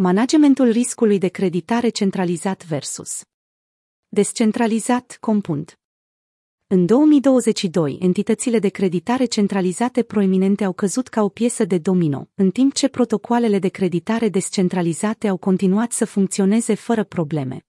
Managementul riscului de creditare centralizat versus descentralizat compund. În 2022, entitățile de creditare centralizate proeminente au căzut ca o piesă de domino, în timp ce protocoalele de creditare descentralizate au continuat să funcționeze fără probleme.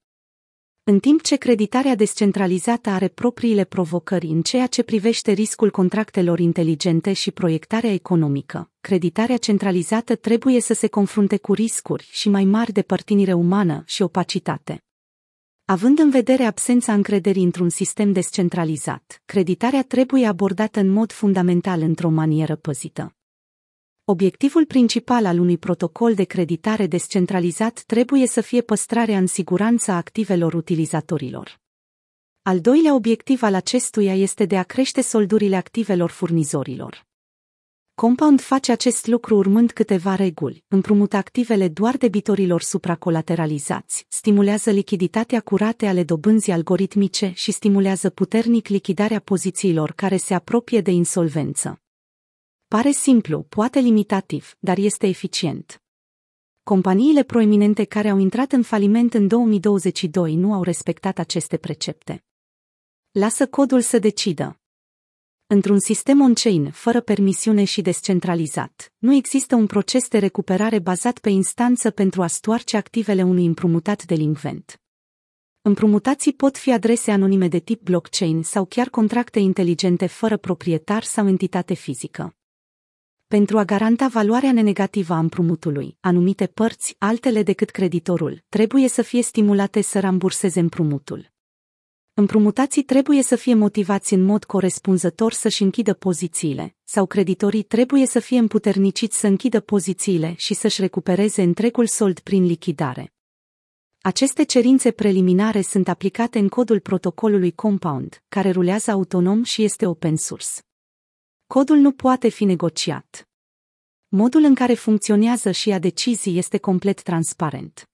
În timp ce creditarea descentralizată are propriile provocări în ceea ce privește riscul contractelor inteligente și proiectarea economică, creditarea centralizată trebuie să se confrunte cu riscuri și mai mari de părtinire umană și opacitate. Având în vedere absența încrederii într-un sistem descentralizat, creditarea trebuie abordată în mod fundamental într-o manieră păzită. Obiectivul principal al unui protocol de creditare descentralizat trebuie să fie păstrarea în siguranță a activelor utilizatorilor. Al doilea obiectiv al acestuia este de a crește soldurile activelor furnizorilor. Compound face acest lucru urmând câteva reguli, împrumută activele doar debitorilor supracolateralizați, stimulează lichiditatea curate ale dobânzii algoritmice și stimulează puternic lichidarea pozițiilor care se apropie de insolvență. Pare simplu, poate limitativ, dar este eficient. Companiile proeminente care au intrat în faliment în 2022 nu au respectat aceste precepte. Lasă codul să decidă. Într-un sistem on-chain, fără permisiune și descentralizat, nu există un proces de recuperare bazat pe instanță pentru a stoarce activele unui împrumutat delinvent. Împrumutații pot fi adrese anonime de tip blockchain sau chiar contracte inteligente fără proprietar sau entitate fizică. Pentru a garanta valoarea nenegativă a împrumutului, anumite părți, altele decât creditorul, trebuie să fie stimulate să ramburseze împrumutul. Împrumutații trebuie să fie motivați în mod corespunzător să-și închidă pozițiile, sau creditorii trebuie să fie împuterniciți să închidă pozițiile și să-și recupereze întregul sold prin lichidare. Aceste cerințe preliminare sunt aplicate în codul protocolului Compound, care rulează autonom și este open source. Codul nu poate fi negociat. Modul în care funcționează și ia decizii este complet transparent.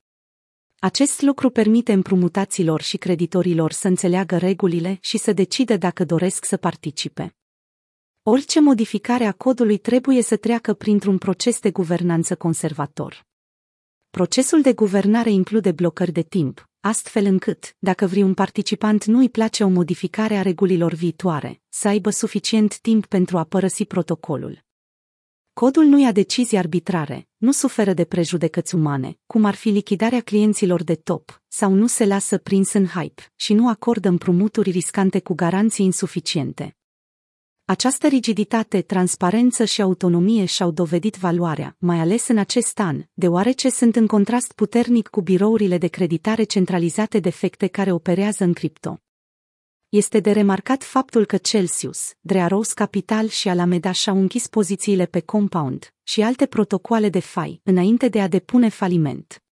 Acest lucru permite împrumutaților și creditorilor să înțeleagă regulile și să decidă dacă doresc să participe. Orice modificare a codului trebuie să treacă printr-un proces de guvernanță conservator. Procesul de guvernare include blocări de timp, astfel încât, dacă vreun participant nu îi place o modificare a regulilor viitoare, să aibă suficient timp pentru a părăsi protocolul. Codul nu ia decizii arbitrare, nu suferă de prejudecăți umane, cum ar fi lichidarea clienților de top, sau nu se lasă prins în hype și nu acordă împrumuturi riscante cu garanții insuficiente. Această rigiditate, transparență și autonomie și-au dovedit valoarea, mai ales în acest an, deoarece sunt în contrast puternic cu birourile de creditare centralizate defecte care operează în cripto. Este de remarcat faptul că Celsius, Drearos Capital și Alameda și-au închis pozițiile pe Compound și alte protocoale de FI înainte de a depune faliment.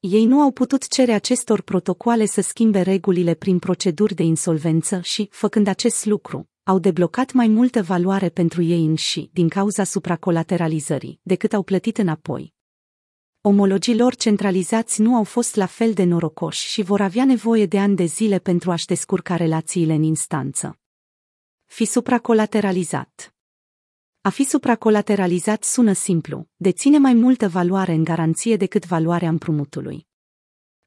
Ei nu au putut cere acestor protocoale să schimbe regulile prin proceduri de insolvență și, făcând acest lucru, au deblocat mai multă valoare pentru ei înși din cauza supracolateralizării decât au plătit înapoi omologii lor centralizați nu au fost la fel de norocoși și vor avea nevoie de ani de zile pentru a-și descurca relațiile în instanță. Fi supracolateralizat A fi supracolateralizat sună simplu, deține mai multă valoare în garanție decât valoarea împrumutului.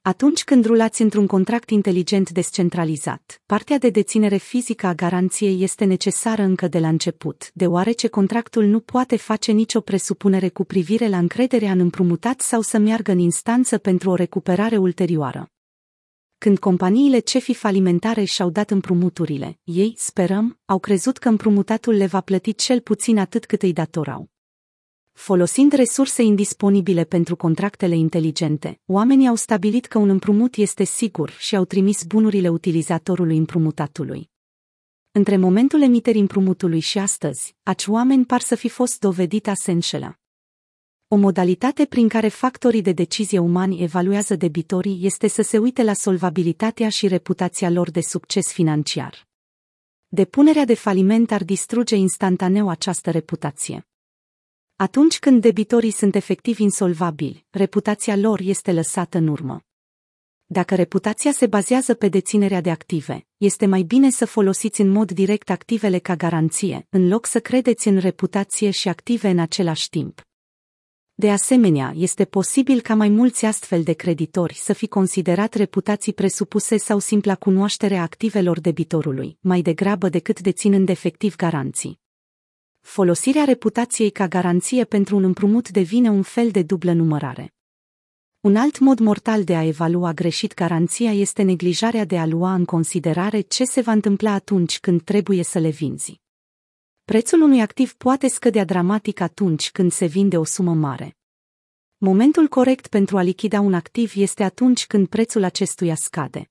Atunci când rulați într-un contract inteligent descentralizat, partea de deținere fizică a garanției este necesară încă de la început, deoarece contractul nu poate face nicio presupunere cu privire la încrederea în împrumutat sau să meargă în instanță pentru o recuperare ulterioară. Când companiile cefi falimentare și-au dat împrumuturile, ei, sperăm, au crezut că împrumutatul le va plăti cel puțin atât cât îi datorau. Folosind resurse indisponibile pentru contractele inteligente, oamenii au stabilit că un împrumut este sigur și au trimis bunurile utilizatorului împrumutatului. Între momentul emiterii împrumutului și astăzi, aci oameni par să fi fost dovedit a se înșela. O modalitate prin care factorii de decizie umani evaluează debitorii este să se uite la solvabilitatea și reputația lor de succes financiar. Depunerea de faliment ar distruge instantaneu această reputație. Atunci când debitorii sunt efectiv insolvabili, reputația lor este lăsată în urmă. Dacă reputația se bazează pe deținerea de active, este mai bine să folosiți în mod direct activele ca garanție, în loc să credeți în reputație și active în același timp. De asemenea, este posibil ca mai mulți astfel de creditori să fi considerat reputații presupuse sau simpla cunoaștere a activelor debitorului, mai degrabă decât deținând efectiv garanții. Folosirea reputației ca garanție pentru un împrumut devine un fel de dublă numărare. Un alt mod mortal de a evalua greșit garanția este neglijarea de a lua în considerare ce se va întâmpla atunci când trebuie să le vinzi. Prețul unui activ poate scădea dramatic atunci când se vinde o sumă mare. Momentul corect pentru a lichida un activ este atunci când prețul acestuia scade.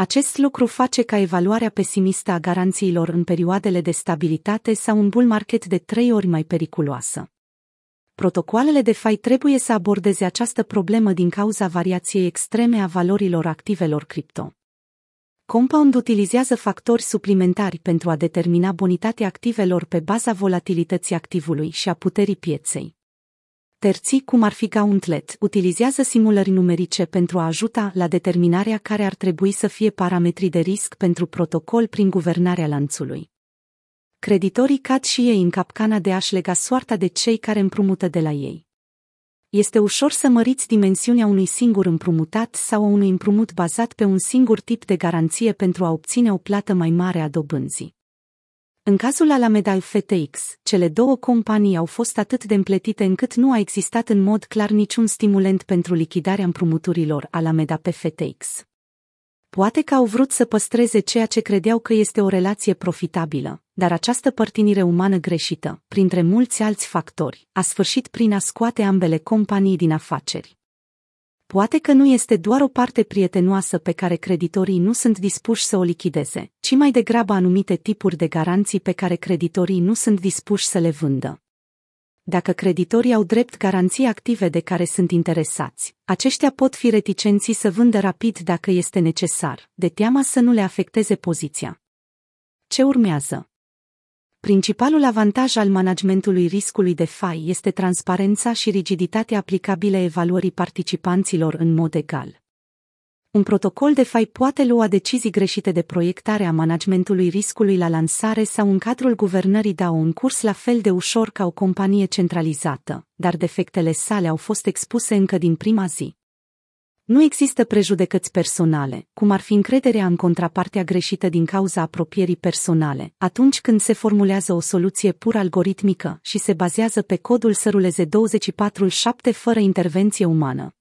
Acest lucru face ca evaluarea pesimistă a garanțiilor în perioadele de stabilitate sau un bull market de trei ori mai periculoasă. Protocoalele de FI trebuie să abordeze această problemă din cauza variației extreme a valorilor activelor cripto. Compound utilizează factori suplimentari pentru a determina bonitatea activelor pe baza volatilității activului și a puterii pieței. Terții, cum ar fi Gauntlet, utilizează simulări numerice pentru a ajuta la determinarea care ar trebui să fie parametrii de risc pentru protocol prin guvernarea lanțului. Creditorii cad și ei în capcana de a-și lega soarta de cei care împrumută de la ei. Este ușor să măriți dimensiunea unui singur împrumutat sau a unui împrumut bazat pe un singur tip de garanție pentru a obține o plată mai mare a dobânzii. În cazul Alameda FTX, cele două companii au fost atât de împletite încât nu a existat în mod clar niciun stimulent pentru lichidarea împrumuturilor Alameda pe FTX. Poate că au vrut să păstreze ceea ce credeau că este o relație profitabilă, dar această părtinire umană greșită, printre mulți alți factori, a sfârșit prin a scoate ambele companii din afaceri. Poate că nu este doar o parte prietenoasă pe care creditorii nu sunt dispuși să o lichideze, ci mai degrabă anumite tipuri de garanții pe care creditorii nu sunt dispuși să le vândă. Dacă creditorii au drept garanții active de care sunt interesați, aceștia pot fi reticenții să vândă rapid dacă este necesar, de teama să nu le afecteze poziția. Ce urmează? Principalul avantaj al managementului riscului de FAI este transparența și rigiditatea aplicabile evaluării participanților în mod egal. Un protocol de FAI poate lua decizii greșite de proiectare a managementului riscului la lansare sau în cadrul guvernării DAO în curs la fel de ușor ca o companie centralizată, dar defectele sale au fost expuse încă din prima zi. Nu există prejudecăți personale, cum ar fi încrederea în contrapartea greșită din cauza apropierii personale, atunci când se formulează o soluție pur algoritmică și se bazează pe codul săruleze 24-7 fără intervenție umană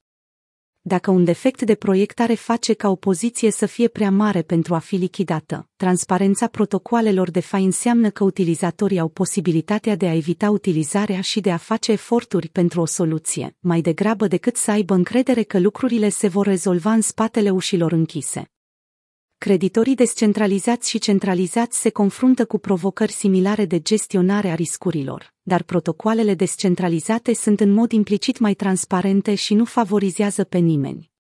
dacă un defect de proiectare face ca o poziție să fie prea mare pentru a fi lichidată. Transparența protocoalelor de FI înseamnă că utilizatorii au posibilitatea de a evita utilizarea și de a face eforturi pentru o soluție, mai degrabă decât să aibă încredere că lucrurile se vor rezolva în spatele ușilor închise creditorii descentralizați și centralizați se confruntă cu provocări similare de gestionare a riscurilor, dar protocoalele descentralizate sunt în mod implicit mai transparente și nu favorizează pe nimeni.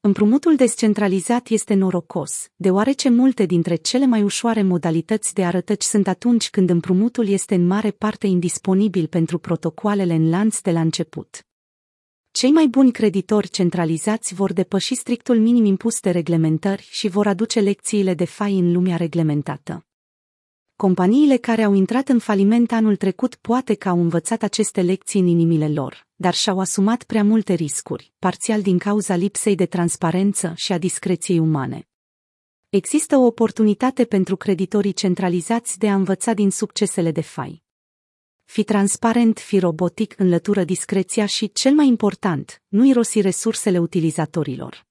Împrumutul descentralizat este norocos, deoarece multe dintre cele mai ușoare modalități de arătăci sunt atunci când împrumutul este în mare parte indisponibil pentru protocoalele în lanț de la început. Cei mai buni creditori centralizați vor depăși strictul minim impus de reglementări și vor aduce lecțiile de fai în lumea reglementată. Companiile care au intrat în faliment anul trecut poate că au învățat aceste lecții în inimile lor, dar și-au asumat prea multe riscuri, parțial din cauza lipsei de transparență și a discreției umane. Există o oportunitate pentru creditorii centralizați de a învăța din succesele de fai. Fi transparent, fi robotic, înlătură discreția și, cel mai important, nu irosi resursele utilizatorilor.